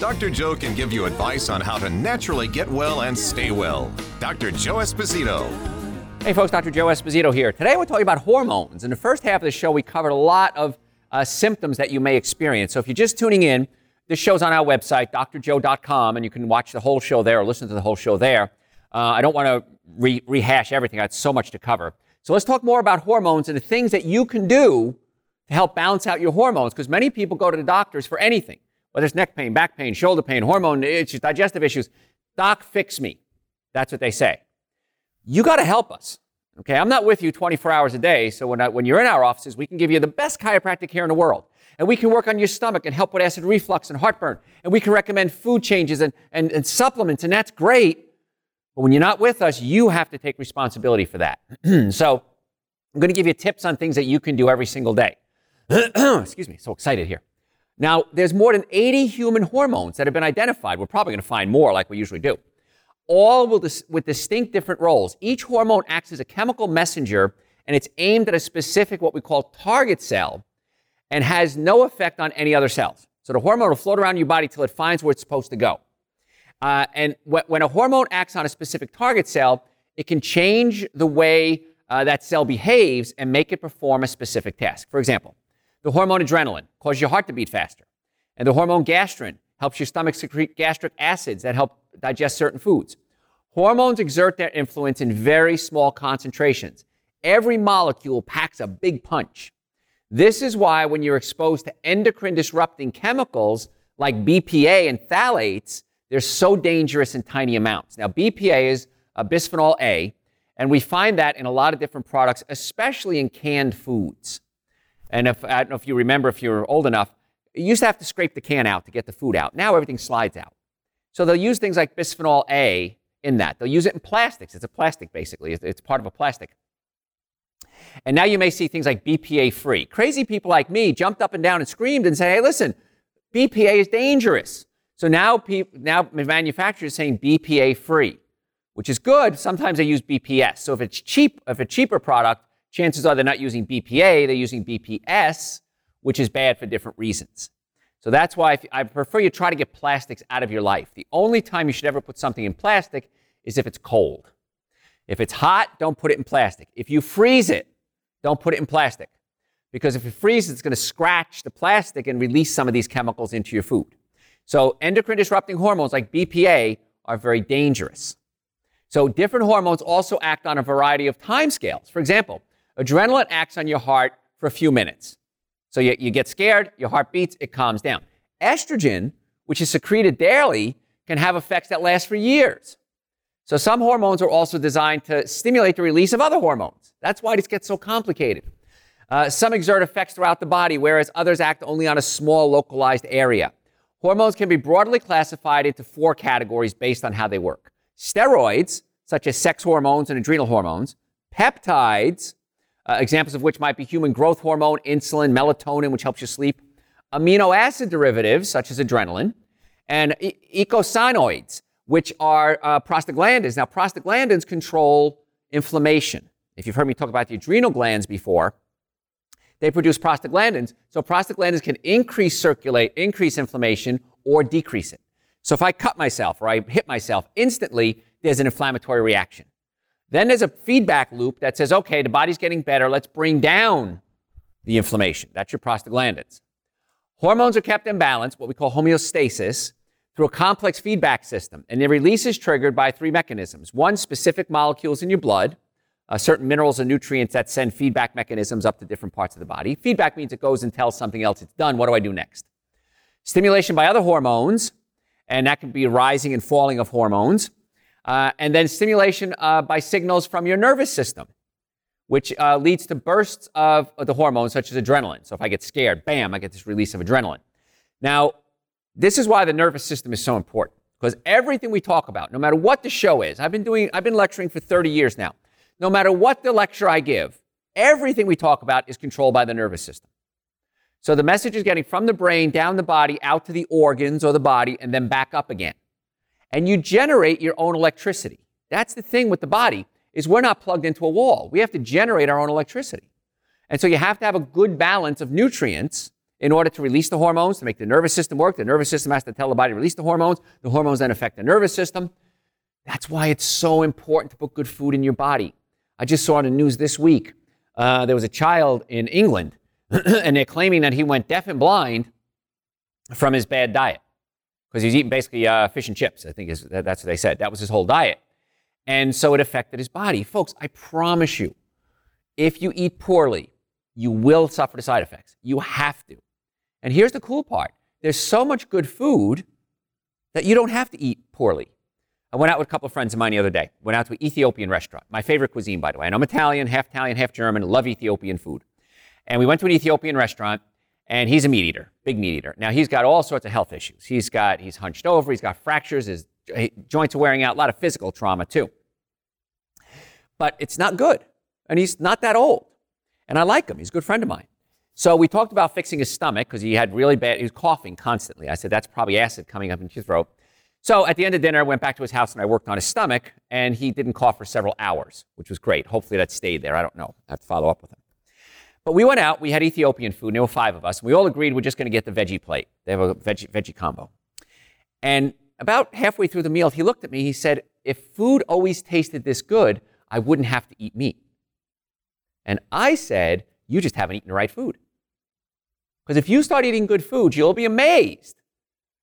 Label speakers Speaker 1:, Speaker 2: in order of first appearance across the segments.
Speaker 1: Dr. Joe can give you advice on how to naturally get well and stay well. Dr. Joe Esposito.
Speaker 2: Hey, folks, Dr. Joe Esposito here. Today we're talking about hormones. In the first half of the show, we covered a lot of uh, symptoms that you may experience. So if you're just tuning in, this show's on our website, drjoe.com, and you can watch the whole show there or listen to the whole show there. Uh, I don't want to re- rehash everything, I had so much to cover. So let's talk more about hormones and the things that you can do to help balance out your hormones, because many people go to the doctors for anything whether it's neck pain, back pain, shoulder pain, hormone issues, digestive issues. Doc, fix me. That's what they say. You got to help us. Okay, I'm not with you 24 hours a day, so when, I, when you're in our offices, we can give you the best chiropractic care in the world. And we can work on your stomach and help with acid reflux and heartburn. And we can recommend food changes and, and, and supplements, and that's great. But when you're not with us, you have to take responsibility for that. so I'm going to give you tips on things that you can do every single day. Excuse me, so excited here. Now, there's more than 80 human hormones that have been identified. We're probably going to find more like we usually do. All with, with distinct different roles. Each hormone acts as a chemical messenger and it's aimed at a specific, what we call target cell, and has no effect on any other cells. So the hormone will float around your body till it finds where it's supposed to go. Uh, and wh- when a hormone acts on a specific target cell, it can change the way uh, that cell behaves and make it perform a specific task. For example, the hormone adrenaline causes your heart to beat faster. And the hormone gastrin helps your stomach secrete gastric acids that help digest certain foods. Hormones exert their influence in very small concentrations. Every molecule packs a big punch. This is why when you're exposed to endocrine disrupting chemicals like BPA and phthalates, they're so dangerous in tiny amounts. Now, BPA is a bisphenol A, and we find that in a lot of different products, especially in canned foods. And if, I don't know if you remember, if you're old enough, you used to have to scrape the can out to get the food out. Now everything slides out. So they'll use things like bisphenol A in that. They'll use it in plastics. It's a plastic, basically. It's part of a plastic. And now you may see things like BPA free. Crazy people like me jumped up and down and screamed and said, hey, listen, BPA is dangerous. So now, now manufacturers saying BPA free, which is good. Sometimes they use BPS. So if it's cheap, if a cheaper product, chances are they're not using BPA, they're using BPS, which is bad for different reasons. So that's why I prefer you try to get plastics out of your life. The only time you should ever put something in plastic is if it's cold. If it's hot, don't put it in plastic. If you freeze it, don't put it in plastic. Because if it freezes, it's going to scratch the plastic and release some of these chemicals into your food. So endocrine disrupting hormones like BPA are very dangerous. So different hormones also act on a variety of time scales. For example, Adrenaline acts on your heart for a few minutes. So you, you get scared, your heart beats, it calms down. Estrogen, which is secreted daily, can have effects that last for years. So some hormones are also designed to stimulate the release of other hormones. That's why this gets so complicated. Uh, some exert effects throughout the body, whereas others act only on a small localized area. Hormones can be broadly classified into four categories based on how they work. Steroids, such as sex hormones and adrenal hormones, peptides, uh, examples of which might be human growth hormone, insulin, melatonin, which helps you sleep, amino acid derivatives, such as adrenaline, and e- eicosanoids, which are uh, prostaglandins. Now, prostaglandins control inflammation. If you've heard me talk about the adrenal glands before, they produce prostaglandins. So prostaglandins can increase circulate, increase inflammation, or decrease it. So if I cut myself or I hit myself, instantly there's an inflammatory reaction. Then there's a feedback loop that says, okay, the body's getting better. Let's bring down the inflammation. That's your prostaglandins. Hormones are kept in balance, what we call homeostasis, through a complex feedback system. And the release is triggered by three mechanisms. One, specific molecules in your blood, uh, certain minerals and nutrients that send feedback mechanisms up to different parts of the body. Feedback means it goes and tells something else it's done. What do I do next? Stimulation by other hormones, and that can be rising and falling of hormones. Uh, and then stimulation uh, by signals from your nervous system, which uh, leads to bursts of, of the hormones such as adrenaline. So if I get scared, bam, I get this release of adrenaline. Now, this is why the nervous system is so important. Because everything we talk about, no matter what the show is, I've been doing, I've been lecturing for 30 years now. No matter what the lecture I give, everything we talk about is controlled by the nervous system. So the message is getting from the brain down the body out to the organs or the body and then back up again. And you generate your own electricity. That's the thing with the body is we're not plugged into a wall. We have to generate our own electricity. And so you have to have a good balance of nutrients in order to release the hormones, to make the nervous system work. The nervous system has to tell the body to release the hormones. The hormones then affect the nervous system. That's why it's so important to put good food in your body. I just saw on the news this week uh, there was a child in England, and they're claiming that he went deaf and blind from his bad diet because he's eating basically uh, fish and chips. I think is, that's what they said. That was his whole diet. And so it affected his body. Folks, I promise you, if you eat poorly, you will suffer the side effects. You have to. And here's the cool part there's so much good food that you don't have to eat poorly. I went out with a couple of friends of mine the other day. Went out to an Ethiopian restaurant. My favorite cuisine, by the way. And I'm Italian, half Italian, half German. Love Ethiopian food. And we went to an Ethiopian restaurant, and he's a meat eater, big meat eater. Now he's got all sorts of health issues. He's got he's hunched over. He's got fractures. His joints are wearing out. A lot of physical trauma too. But it's not good, and he's not that old. And I like him. He's a good friend of mine. So we talked about fixing his stomach because he had really bad, he was coughing constantly. I said, that's probably acid coming up into your throat. So at the end of dinner, I went back to his house and I worked on his stomach, and he didn't cough for several hours, which was great. Hopefully that stayed there. I don't know. I have to follow up with him. But we went out, we had Ethiopian food, and there were five of us, and we all agreed we're just going to get the veggie plate. They have a veggie, veggie combo. And about halfway through the meal, he looked at me, he said, If food always tasted this good, I wouldn't have to eat meat. And I said, You just haven't eaten the right food. Because if you start eating good food, you'll be amazed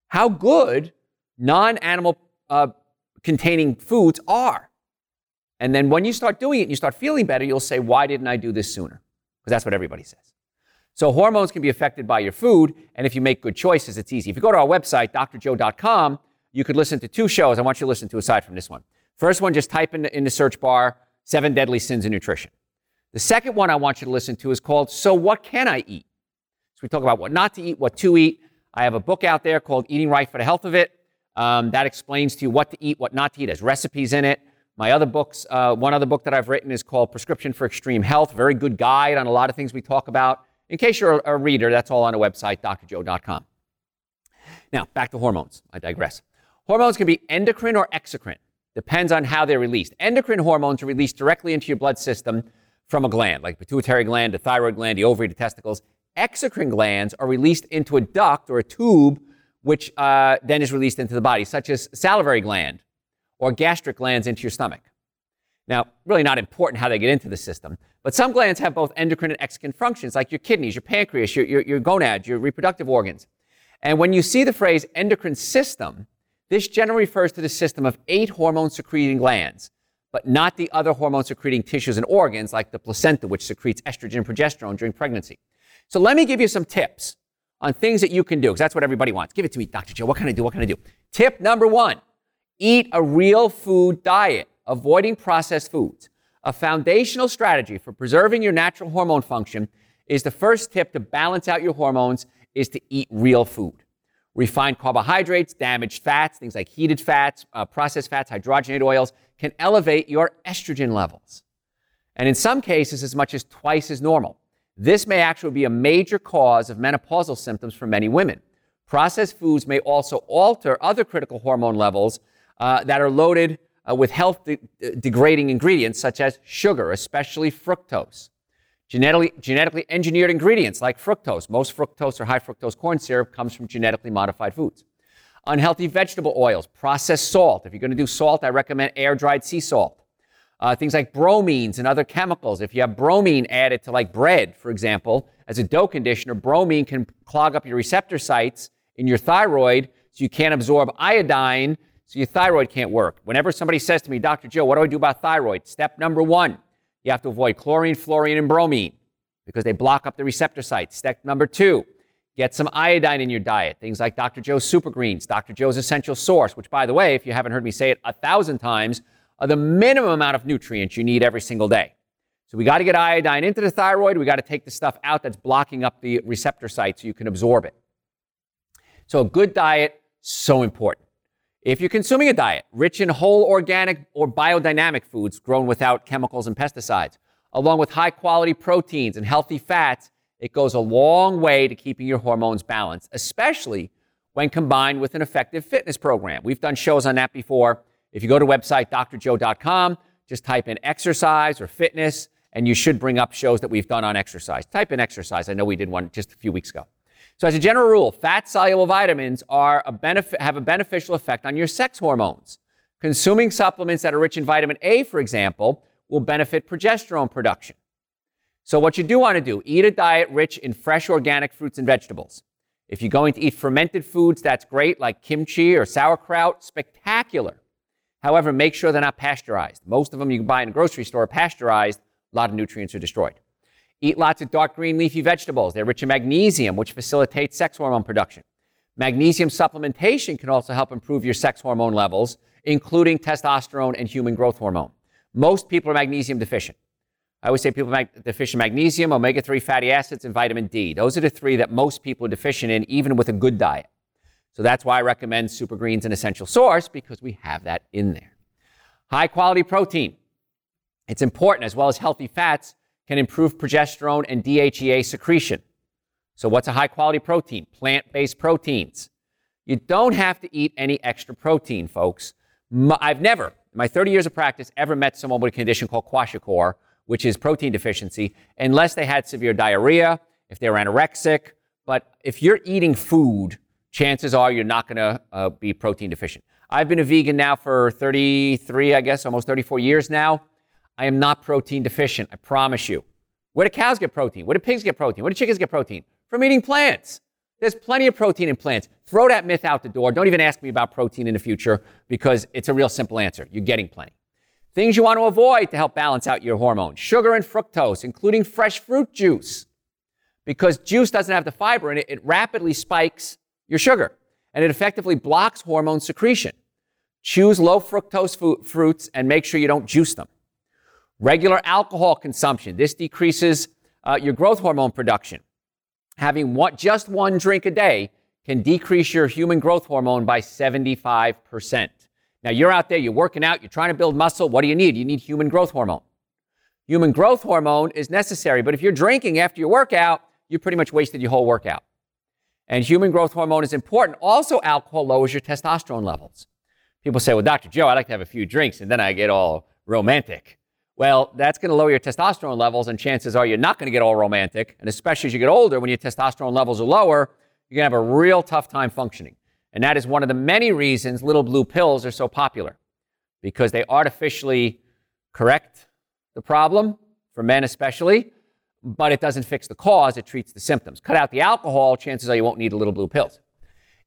Speaker 2: how good non animal uh, containing foods are. And then when you start doing it and you start feeling better, you'll say, Why didn't I do this sooner? Because that's what everybody says. So hormones can be affected by your food, and if you make good choices, it's easy. If you go to our website, drjoe.com, you could listen to two shows I want you to listen to aside from this one. First one, just type in the, in the search bar, Seven Deadly Sins in Nutrition. The second one I want you to listen to is called So What Can I Eat? So we talk about what not to eat, what to eat. I have a book out there called Eating Right for the Health of It. Um, that explains to you what to eat, what not to eat. Has recipes in it. My other books, uh, one other book that I've written is called Prescription for Extreme Health. Very good guide on a lot of things we talk about. In case you're a, reader, that's all on a website, drjoe.com. Now, back to hormones. I digress. Hormones can be endocrine or exocrine. Depends on how they're released. Endocrine hormones are released directly into your blood system from a gland, like pituitary gland, the thyroid gland, the ovary, the testicles. Exocrine glands are released into a duct or a tube, which uh, then is released into the body, such as salivary gland or gastric glands into your stomach. Now, really not important how they get into the system, but some glands have both endocrine and exocrine functions, like your kidneys, your pancreas, your, your, your gonads, your reproductive organs. And when you see the phrase endocrine system, this generally refers to the system of eight hormone secreting glands but not the other hormone secreting tissues and organs like the placenta, which secretes estrogen and progesterone during pregnancy. So let me give you some tips on things that you can do, because that's what everybody wants. Give it to me, Dr. Joe. What can I do? What can I do? Tip number one eat a real food diet, avoiding processed foods. A foundational strategy for preserving your natural hormone function is the first tip to balance out your hormones is to eat real food. Refined carbohydrates, damaged fats, things like heated fats, uh, processed fats, hydrogenated oils, can elevate your estrogen levels. And in some cases, as much as twice as normal. This may actually be a major cause of menopausal symptoms for many women. Processed foods may also alter other critical hormone levels uh, that are loaded uh, with health de- degrading ingredients such as sugar, especially fructose. Genetically, genetically engineered ingredients like fructose, most fructose or high fructose corn syrup comes from genetically modified foods unhealthy vegetable oils, processed salt. If you're going to do salt, I recommend air dried sea salt. Uh, things like bromines and other chemicals. If you have bromine added to like bread, for example, as a dough conditioner, bromine can clog up your receptor sites in your thyroid so you can't absorb iodine, so your thyroid can't work. Whenever somebody says to me, Dr. Joe, what do I do about thyroid? Step number one, you have to avoid chlorine, fluorine, and bromine because they block up the receptor sites. Step number two, Get some iodine in your diet. Things like Dr. Joe's Super Greens, Dr. Joe's Essential Source, which, by the way, if you haven't heard me say it a thousand times, are the minimum amount of nutrients you need every single day. So we got to get iodine into the thyroid. We got to take the stuff out that's blocking up the receptor site so you can absorb it. So a good diet, so important. If you're consuming a diet rich in whole organic or biodynamic foods grown without chemicals and pesticides, along with high quality proteins and healthy fats, it goes a long way to keeping your hormones balanced, especially when combined with an effective fitness program. We've done shows on that before. If you go to website drjoe.com, just type in exercise or fitness, and you should bring up shows that we've done on exercise. Type in exercise. I know we did one just a few weeks ago. So, as a general rule, fat soluble vitamins are a have a beneficial effect on your sex hormones. Consuming supplements that are rich in vitamin A, for example, will benefit progesterone production. So, what you do want to do, eat a diet rich in fresh organic fruits and vegetables. If you're going to eat fermented foods, that's great, like kimchi or sauerkraut, spectacular. However, make sure they're not pasteurized. Most of them you can buy in a grocery store are pasteurized. A lot of nutrients are destroyed. Eat lots of dark green leafy vegetables. They're rich in magnesium, which facilitates sex hormone production. Magnesium supplementation can also help improve your sex hormone levels, including testosterone and human growth hormone. Most people are magnesium deficient. I always say people are deficient in magnesium, omega 3 fatty acids, and vitamin D. Those are the three that most people are deficient in, even with a good diet. So that's why I recommend Super Greens an essential source because we have that in there. High quality protein. It's important, as well as healthy fats, can improve progesterone and DHEA secretion. So, what's a high quality protein? Plant based proteins. You don't have to eat any extra protein, folks. I've never, in my 30 years of practice, ever met someone with a condition called kwashiorkor, which is protein deficiency, unless they had severe diarrhea, if they were anorexic. But if you're eating food, chances are you're not going to uh, be protein deficient. I've been a vegan now for 33, I guess, almost 34 years now. I am not protein deficient, I promise you. Where do cows get protein? Where do pigs get protein? Where do chickens get protein? From eating plants. There's plenty of protein in plants. Throw that myth out the door. Don't even ask me about protein in the future because it's a real simple answer. You're getting plenty. Things you want to avoid to help balance out your hormones sugar and fructose, including fresh fruit juice. Because juice doesn't have the fiber in it, it rapidly spikes your sugar and it effectively blocks hormone secretion. Choose low fructose fu- fruits and make sure you don't juice them. Regular alcohol consumption. This decreases uh, your growth hormone production. Having one, just one drink a day can decrease your human growth hormone by 75%. Now, you're out there, you're working out, you're trying to build muscle. What do you need? You need human growth hormone. Human growth hormone is necessary, but if you're drinking after your workout, you pretty much wasted your whole workout. And human growth hormone is important. Also, alcohol lowers your testosterone levels. People say, well, Dr. Joe, I like to have a few drinks and then I get all romantic. Well, that's going to lower your testosterone levels, and chances are you're not going to get all romantic. And especially as you get older, when your testosterone levels are lower, you're going to have a real tough time functioning. And that is one of the many reasons little blue pills are so popular because they artificially correct the problem, for men especially, but it doesn't fix the cause, it treats the symptoms. Cut out the alcohol, chances are you won't need the little blue pills.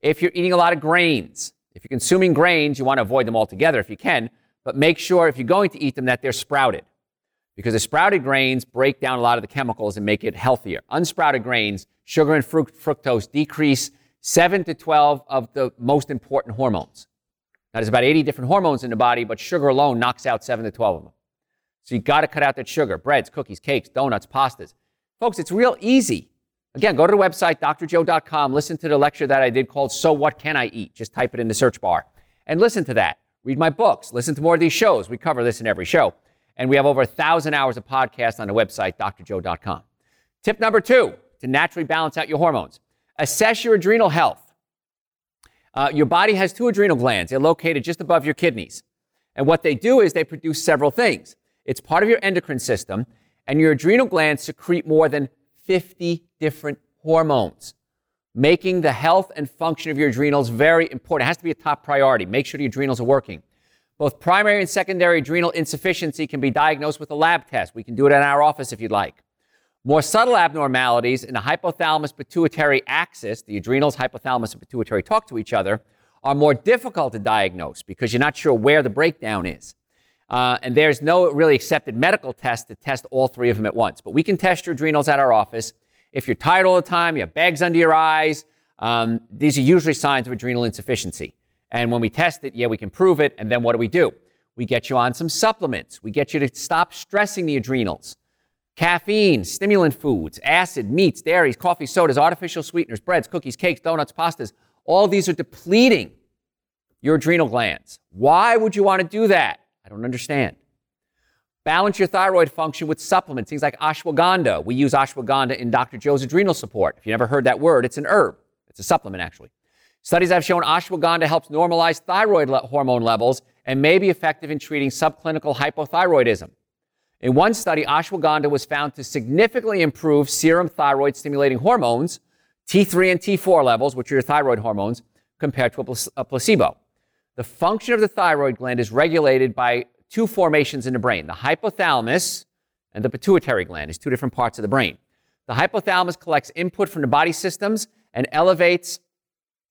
Speaker 2: If you're eating a lot of grains, if you're consuming grains, you want to avoid them altogether if you can, but make sure if you're going to eat them that they're sprouted. Because the sprouted grains break down a lot of the chemicals and make it healthier. Unsprouted grains, sugar and fructose decrease 7 to 12 of the most important hormones. Now, there's about 80 different hormones in the body, but sugar alone knocks out 7 to 12 of them. So you got to cut out that sugar breads, cookies, cakes, donuts, pastas. Folks, it's real easy. Again, go to the website, drjoe.com, listen to the lecture that I did called So What Can I Eat? Just type it in the search bar and listen to that. Read my books, listen to more of these shows. We cover this in every show. And we have over a thousand hours of podcasts on the website, drjoe.com. Tip number two to naturally balance out your hormones Assess your adrenal health. Uh, your body has two adrenal glands. They're located just above your kidneys. And what they do is they produce several things. It's part of your endocrine system, and your adrenal glands secrete more than 50 different hormones, making the health and function of your adrenals very important. It has to be a top priority. Make sure the adrenals are working. Both primary and secondary adrenal insufficiency can be diagnosed with a lab test. We can do it in our office if you'd like. More subtle abnormalities in the hypothalamus pituitary axis, the adrenals, hypothalamus, and pituitary talk to each other, are more difficult to diagnose because you're not sure where the breakdown is. Uh, and there's no really accepted medical test to test all three of them at once. But we can test your adrenals at our office. If you're tired all the time, you have bags under your eyes, um, these are usually signs of adrenal insufficiency. And when we test it, yeah, we can prove it. And then what do we do? We get you on some supplements. We get you to stop stressing the adrenals. Caffeine, stimulant foods, acid, meats, dairies, coffee, sodas, artificial sweeteners, breads, cookies, cakes, donuts, pastas, all these are depleting your adrenal glands. Why would you want to do that? I don't understand. Balance your thyroid function with supplements, things like ashwagandha. We use ashwagandha in Dr. Joe's adrenal support. If you never heard that word, it's an herb. It's a supplement, actually. Studies have shown ashwagandha helps normalize thyroid le- hormone levels and may be effective in treating subclinical hypothyroidism. In one study, ashwagandha was found to significantly improve serum thyroid stimulating hormones, T3 and T4 levels, which are your thyroid hormones, compared to a placebo. The function of the thyroid gland is regulated by two formations in the brain the hypothalamus and the pituitary gland is two different parts of the brain. The hypothalamus collects input from the body systems and elevates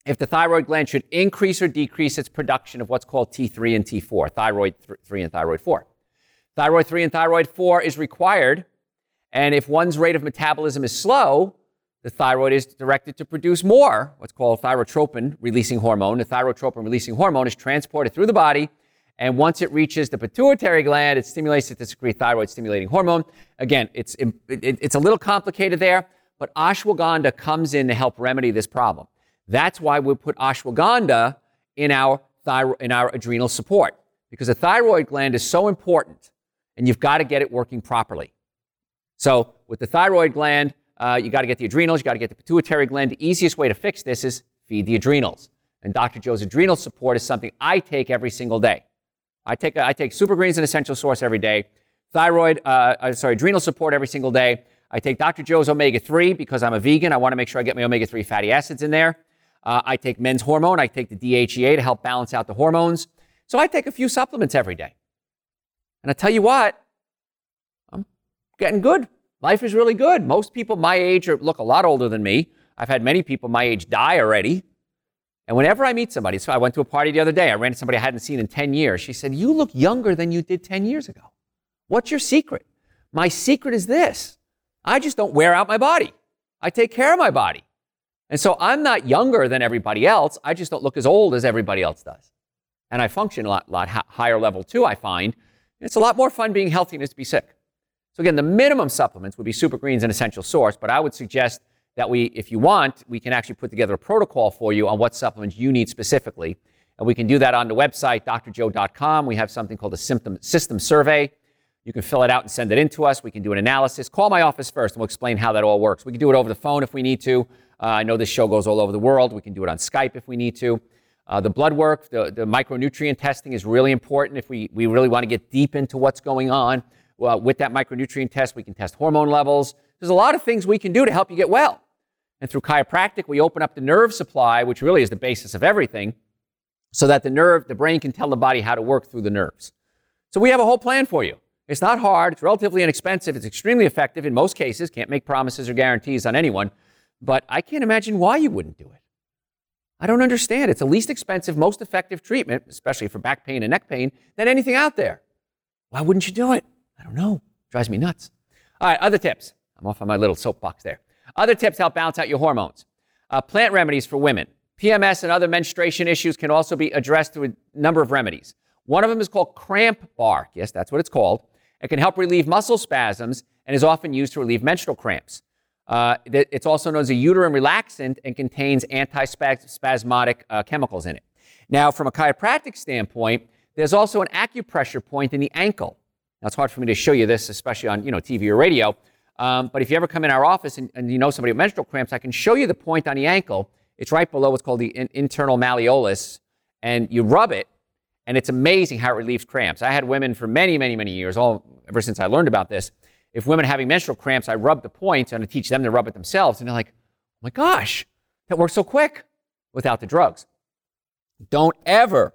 Speaker 2: if the thyroid gland should increase or decrease its production of what's called T3 and T4, thyroid 3 and thyroid 4. Thyroid 3 and thyroid 4 is required, and if one's rate of metabolism is slow, the thyroid is directed to produce more, what's called thyrotropin releasing hormone. The thyrotropin releasing hormone is transported through the body, and once it reaches the pituitary gland, it stimulates it to secrete thyroid stimulating hormone. Again, it's, it, it's a little complicated there, but ashwagandha comes in to help remedy this problem. That's why we put ashwagandha in our, thyro- in our adrenal support, because the thyroid gland is so important, and you've got to get it working properly. So, with the thyroid gland, uh, you got to get the adrenals, you got to get the pituitary gland. The easiest way to fix this is feed the adrenals. And Dr. Joe's adrenal support is something I take every single day. I take, I take super greens and essential source every day, thyroid, uh, uh, sorry, adrenal support every single day. I take Dr. Joe's omega 3 because I'm a vegan. I want to make sure I get my omega 3 fatty acids in there. Uh, I take men's hormone. I take the DHEA to help balance out the hormones. So I take a few supplements every day. And I tell you what, I'm getting good. Life is really good. Most people my age are, look a lot older than me. I've had many people my age die already. And whenever I meet somebody, so I went to a party the other day, I ran into somebody I hadn't seen in 10 years. She said, You look younger than you did 10 years ago. What's your secret? My secret is this I just don't wear out my body. I take care of my body. And so I'm not younger than everybody else. I just don't look as old as everybody else does. And I function a lot, lot higher level too, I find. It's a lot more fun being healthy than it is to be sick. So again, the minimum supplements would be super greens and essential source, but I would suggest that we, if you want, we can actually put together a protocol for you on what supplements you need specifically. And we can do that on the website, drjoe.com. We have something called a symptom system survey. You can fill it out and send it in to us. We can do an analysis. Call my office first, and we'll explain how that all works. We can do it over the phone if we need to. Uh, I know this show goes all over the world. We can do it on Skype if we need to. Uh, the blood work, the, the micronutrient testing is really important if we, we really want to get deep into what's going on with that micronutrient test, we can test hormone levels. There's a lot of things we can do to help you get well. And through chiropractic, we open up the nerve supply, which really is the basis of everything, so that the nerve, the brain can tell the body how to work through the nerves. So we have a whole plan for you. It's not hard, it's relatively inexpensive, it's extremely effective in most cases. Can't make promises or guarantees on anyone, but I can't imagine why you wouldn't do it. I don't understand. It's the least expensive, most effective treatment, especially for back pain and neck pain, than anything out there. Why wouldn't you do it? I don't know. Drives me nuts. All right, other tips. I'm off on my little soapbox there. Other tips help balance out your hormones. Uh, plant remedies for women. PMS and other menstruation issues can also be addressed through a number of remedies. One of them is called cramp bark. Yes, that's what it's called. It can help relieve muscle spasms and is often used to relieve menstrual cramps. Uh, it's also known as a uterine relaxant and contains antispasmodic uh, chemicals in it. Now, from a chiropractic standpoint, there's also an acupressure point in the ankle. Now, it's hard for me to show you this, especially on you know TV or radio. Um, but if you ever come in our office and, and, you know somebody with menstrual cramps, I can show you the point on the ankle. It's right below what's called the in, internal malleolus, and you rub it, and it's amazing how it relieves cramps. I had women for many, many, many years, all ever since I learned about this. If women are having menstrual cramps, I rub the point and I teach them to rub it themselves, and they're like, "Oh my gosh, that works so quick without the drugs." Don't ever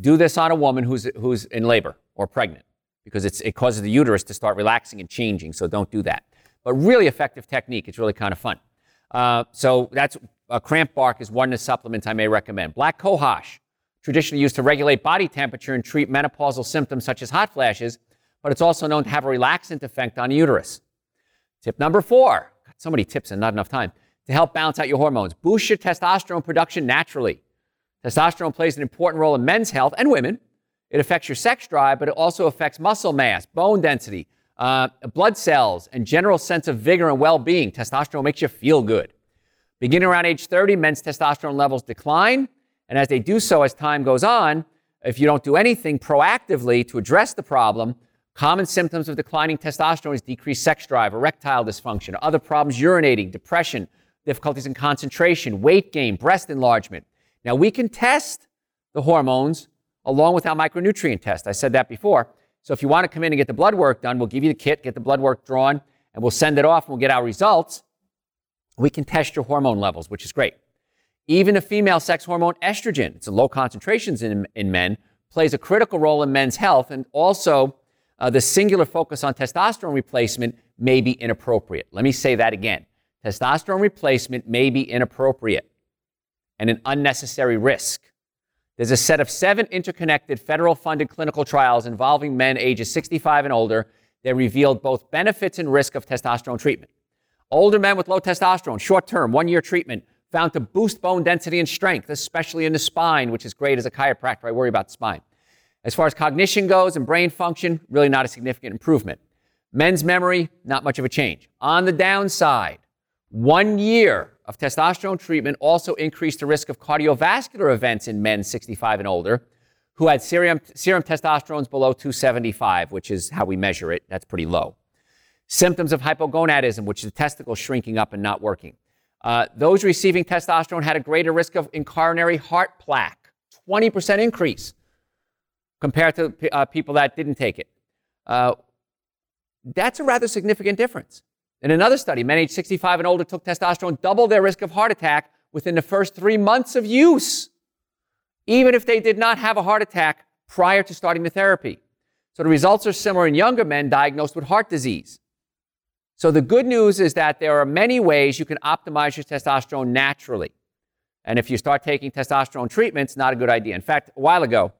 Speaker 2: do this on a woman who's who's in labor or pregnant because it causes the uterus to start relaxing and changing. So don't do that. But really effective technique. It's really kind of fun. Uh, so that's a cramp bark is one of the supplements I may recommend. Black cohosh, traditionally used to regulate body temperature and treat menopausal symptoms such as hot flashes, but it's also known to have a relaxant effect on the uterus. Tip number four, so many tips and not enough time, to help balance out your hormones. Boost your testosterone production naturally. Testosterone plays an important role in men's health and women, it affects your sex drive, but it also affects muscle mass, bone density, uh, blood cells, and general sense of vigor and well being. Testosterone makes you feel good. Beginning around age 30, men's testosterone levels decline, And as they do so as time goes on, if you don't do anything proactively to address the problem, common symptoms of declining testosterone is decreased sex drive, erectile dysfunction, other problems urinating, depression, difficulties in concentration, weight gain, breast enlargement. Now, we can test the hormones along with our micronutrient test. I said that before. So if you want to come in and get the blood work done, we'll give you the kit, get the blood work drawn, and we'll send it off and we'll get our results. We can test your hormone levels, which is great. Even the female sex hormone estrogen, it's in low concentrations in, in men, plays a critical role in men's health. And also, uh, the singular focus on testosterone replacement may be inappropriate. Let me say that again. Testosterone replacement may be inappropriate and an unnecessary risk. There's a set of seven interconnected federal funded clinical trials involving men ages 65 and older that revealed both benefits and risk of testosterone treatment. Older men with low testosterone, short term, one year treatment, found to boost bone density and strength, especially in the spine, which is great as a chiropractor. I worry about the spine. As far as cognition goes and brain function, really not a significant improvement. Men's memory, not much of a change. On the downside, one year of testosterone treatment also increased the risk of cardiovascular events in men 65 and older who had serum, serum testosterones below 275, which is how we measure it. That's pretty low. Symptoms of hypogonadism, which is the testicles shrinking up and not working. Uh, those receiving testosterone had a greater risk of in coronary heart plaque, 20% increase compared to uh, people that didn't take it. Uh, that's a rather significant difference. In another study, men aged 65 and older took testosterone, doubled their risk of heart attack within the first three months of use, even if they did not have a heart attack prior to starting the therapy. So the results are similar in younger men diagnosed with heart disease. So the good news is that there are many ways you can optimize your testosterone naturally. And if you start taking testosterone treatments, not a good idea. In fact, a while ago,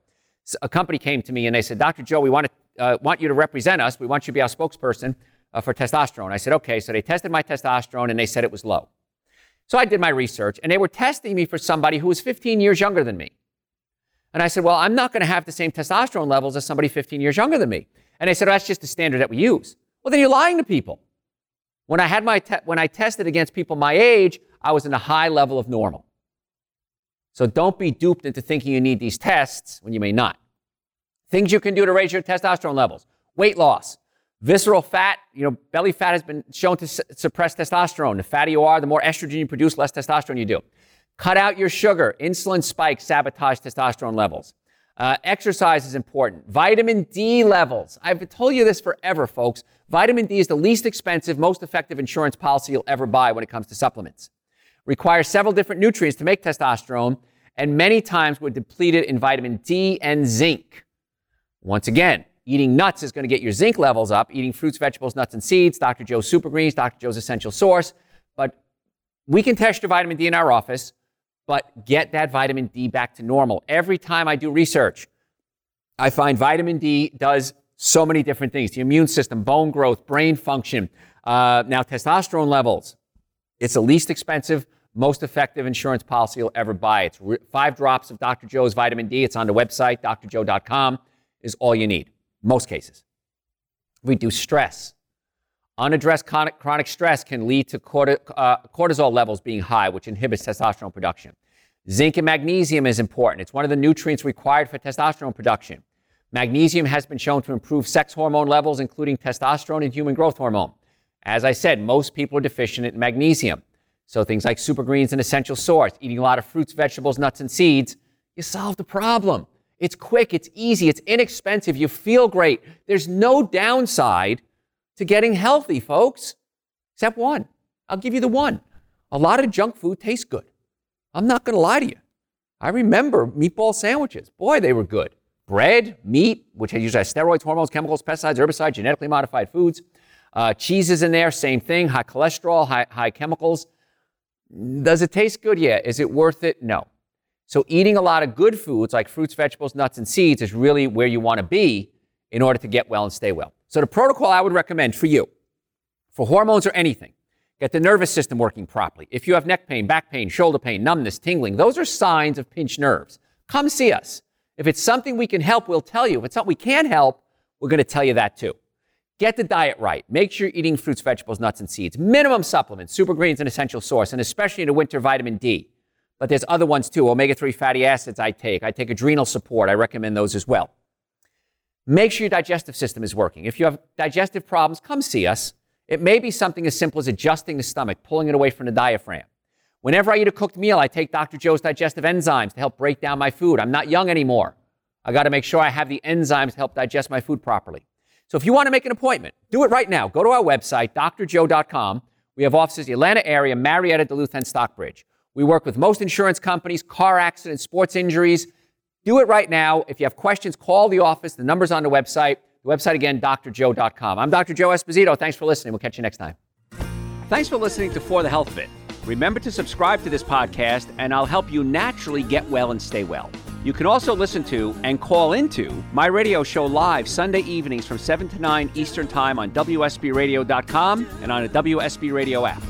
Speaker 2: a company came to me and they said, Dr. Joe, we want, to, uh, want you to represent us. We want you to be our spokesperson uh, for testosterone. I said, okay. So they tested my testosterone and they said it was low. So I did my research and they were testing me for somebody who was 15 years younger than me. And I said, well, I'm not going to have the same testosterone levels as somebody 15 years younger than me. And they said, oh, that's just the standard that we use. Well, then you're lying to people. When I had my te- when I tested against people my age, I was in a high level of normal. So don't be duped into thinking you need these tests when you may not. Things you can do to raise your testosterone levels: weight loss, Visceral fat, you know, belly fat has been shown to su- suppress testosterone. The fatter you are, the more estrogen you produce, less testosterone you do. Cut out your sugar. Insulin spikes sabotage testosterone levels. Uh, exercise is important. Vitamin D levels. I've told you this forever, folks. Vitamin D is the least expensive, most effective insurance policy you'll ever buy when it comes to supplements. Requires several different nutrients to make testosterone, and many times we're depleted in vitamin D and zinc. Once again, Eating nuts is going to get your zinc levels up. Eating fruits, vegetables, nuts, and seeds, Dr. Joe's Super Greens, Dr. Joe's Essential Source. But we can test your vitamin D in our office, but get that vitamin D back to normal. Every time I do research, I find vitamin D does so many different things the immune system, bone growth, brain function, uh, now testosterone levels. It's the least expensive, most effective insurance policy you'll ever buy. It's five drops of Dr. Joe's vitamin D. It's on the website, drjoe.com, is all you need most cases. Reduce stress. Unaddressed chronic, stress can lead to uh, cortisol levels being high, which inhibits testosterone production. Zinc and magnesium is important. It's one of the nutrients required for testosterone production. Magnesium has been shown to improve sex hormone levels, including testosterone and human growth hormone. As I said, most people are deficient in magnesium. So things like super greens and essential source, eating a lot of fruits, vegetables, nuts, and seeds, you solve the problem. It's quick, it's easy, it's inexpensive, you feel great. There's no downside to getting healthy, folks, except one. I'll give you the one. A lot of junk food tastes good. I'm not going to lie to you. I remember meatball sandwiches. Boy, they were good. Bread, meat, which usually has steroids, hormones, chemicals, pesticides, herbicides, genetically modified foods. Uh, cheeses in there, same thing, high cholesterol, high, high chemicals. Does it taste good? Yeah. Is it worth it? No. So eating a lot of good foods like fruits, vegetables, nuts, and seeds is really where you want to be in order to get well and stay well. So the protocol I would recommend for you, for hormones or anything, get the nervous system working properly. If you have neck pain, back pain, shoulder pain, numbness, tingling, those are signs of pinched nerves. Come see us. If it's something we can help, we'll tell you. If it's something we can't help, we're going to tell you that too. Get the diet right. Make sure you're eating fruits, vegetables, nuts, and seeds. Minimum supplements, super greens, and essential source, and especially in the winter, vitamin D. but there's other ones too. Omega 3 fatty acids I take. I take adrenal support. I recommend those as well. Make sure your digestive system is working. If you have digestive problems, come see us. It may be something as simple as adjusting the stomach, pulling it away from the diaphragm. Whenever I eat a cooked meal, I take Dr. Joe's digestive enzymes to help break down my food. I'm not young anymore. I got to make sure I have the enzymes to help digest my food properly. So if you want to make an appointment, do it right now. Go to our website, drjoe.com. We have offices in the Atlanta area, Marietta, Duluth, and Stockbridge. We work with most insurance companies, car accidents, sports injuries. Do it right now. If you have questions, call the office. The number's on the website. The website again, drjoe.com. I'm Dr. Joe Esposito. Thanks for listening. We'll catch you next time. Thanks for listening to For the Health of It. Remember to subscribe to this podcast, and I'll help you naturally get well and stay well. You can also listen to and call into my radio show live Sunday evenings from 7 to 9 Eastern Time on WSBRadio.com and on the WSB Radio app.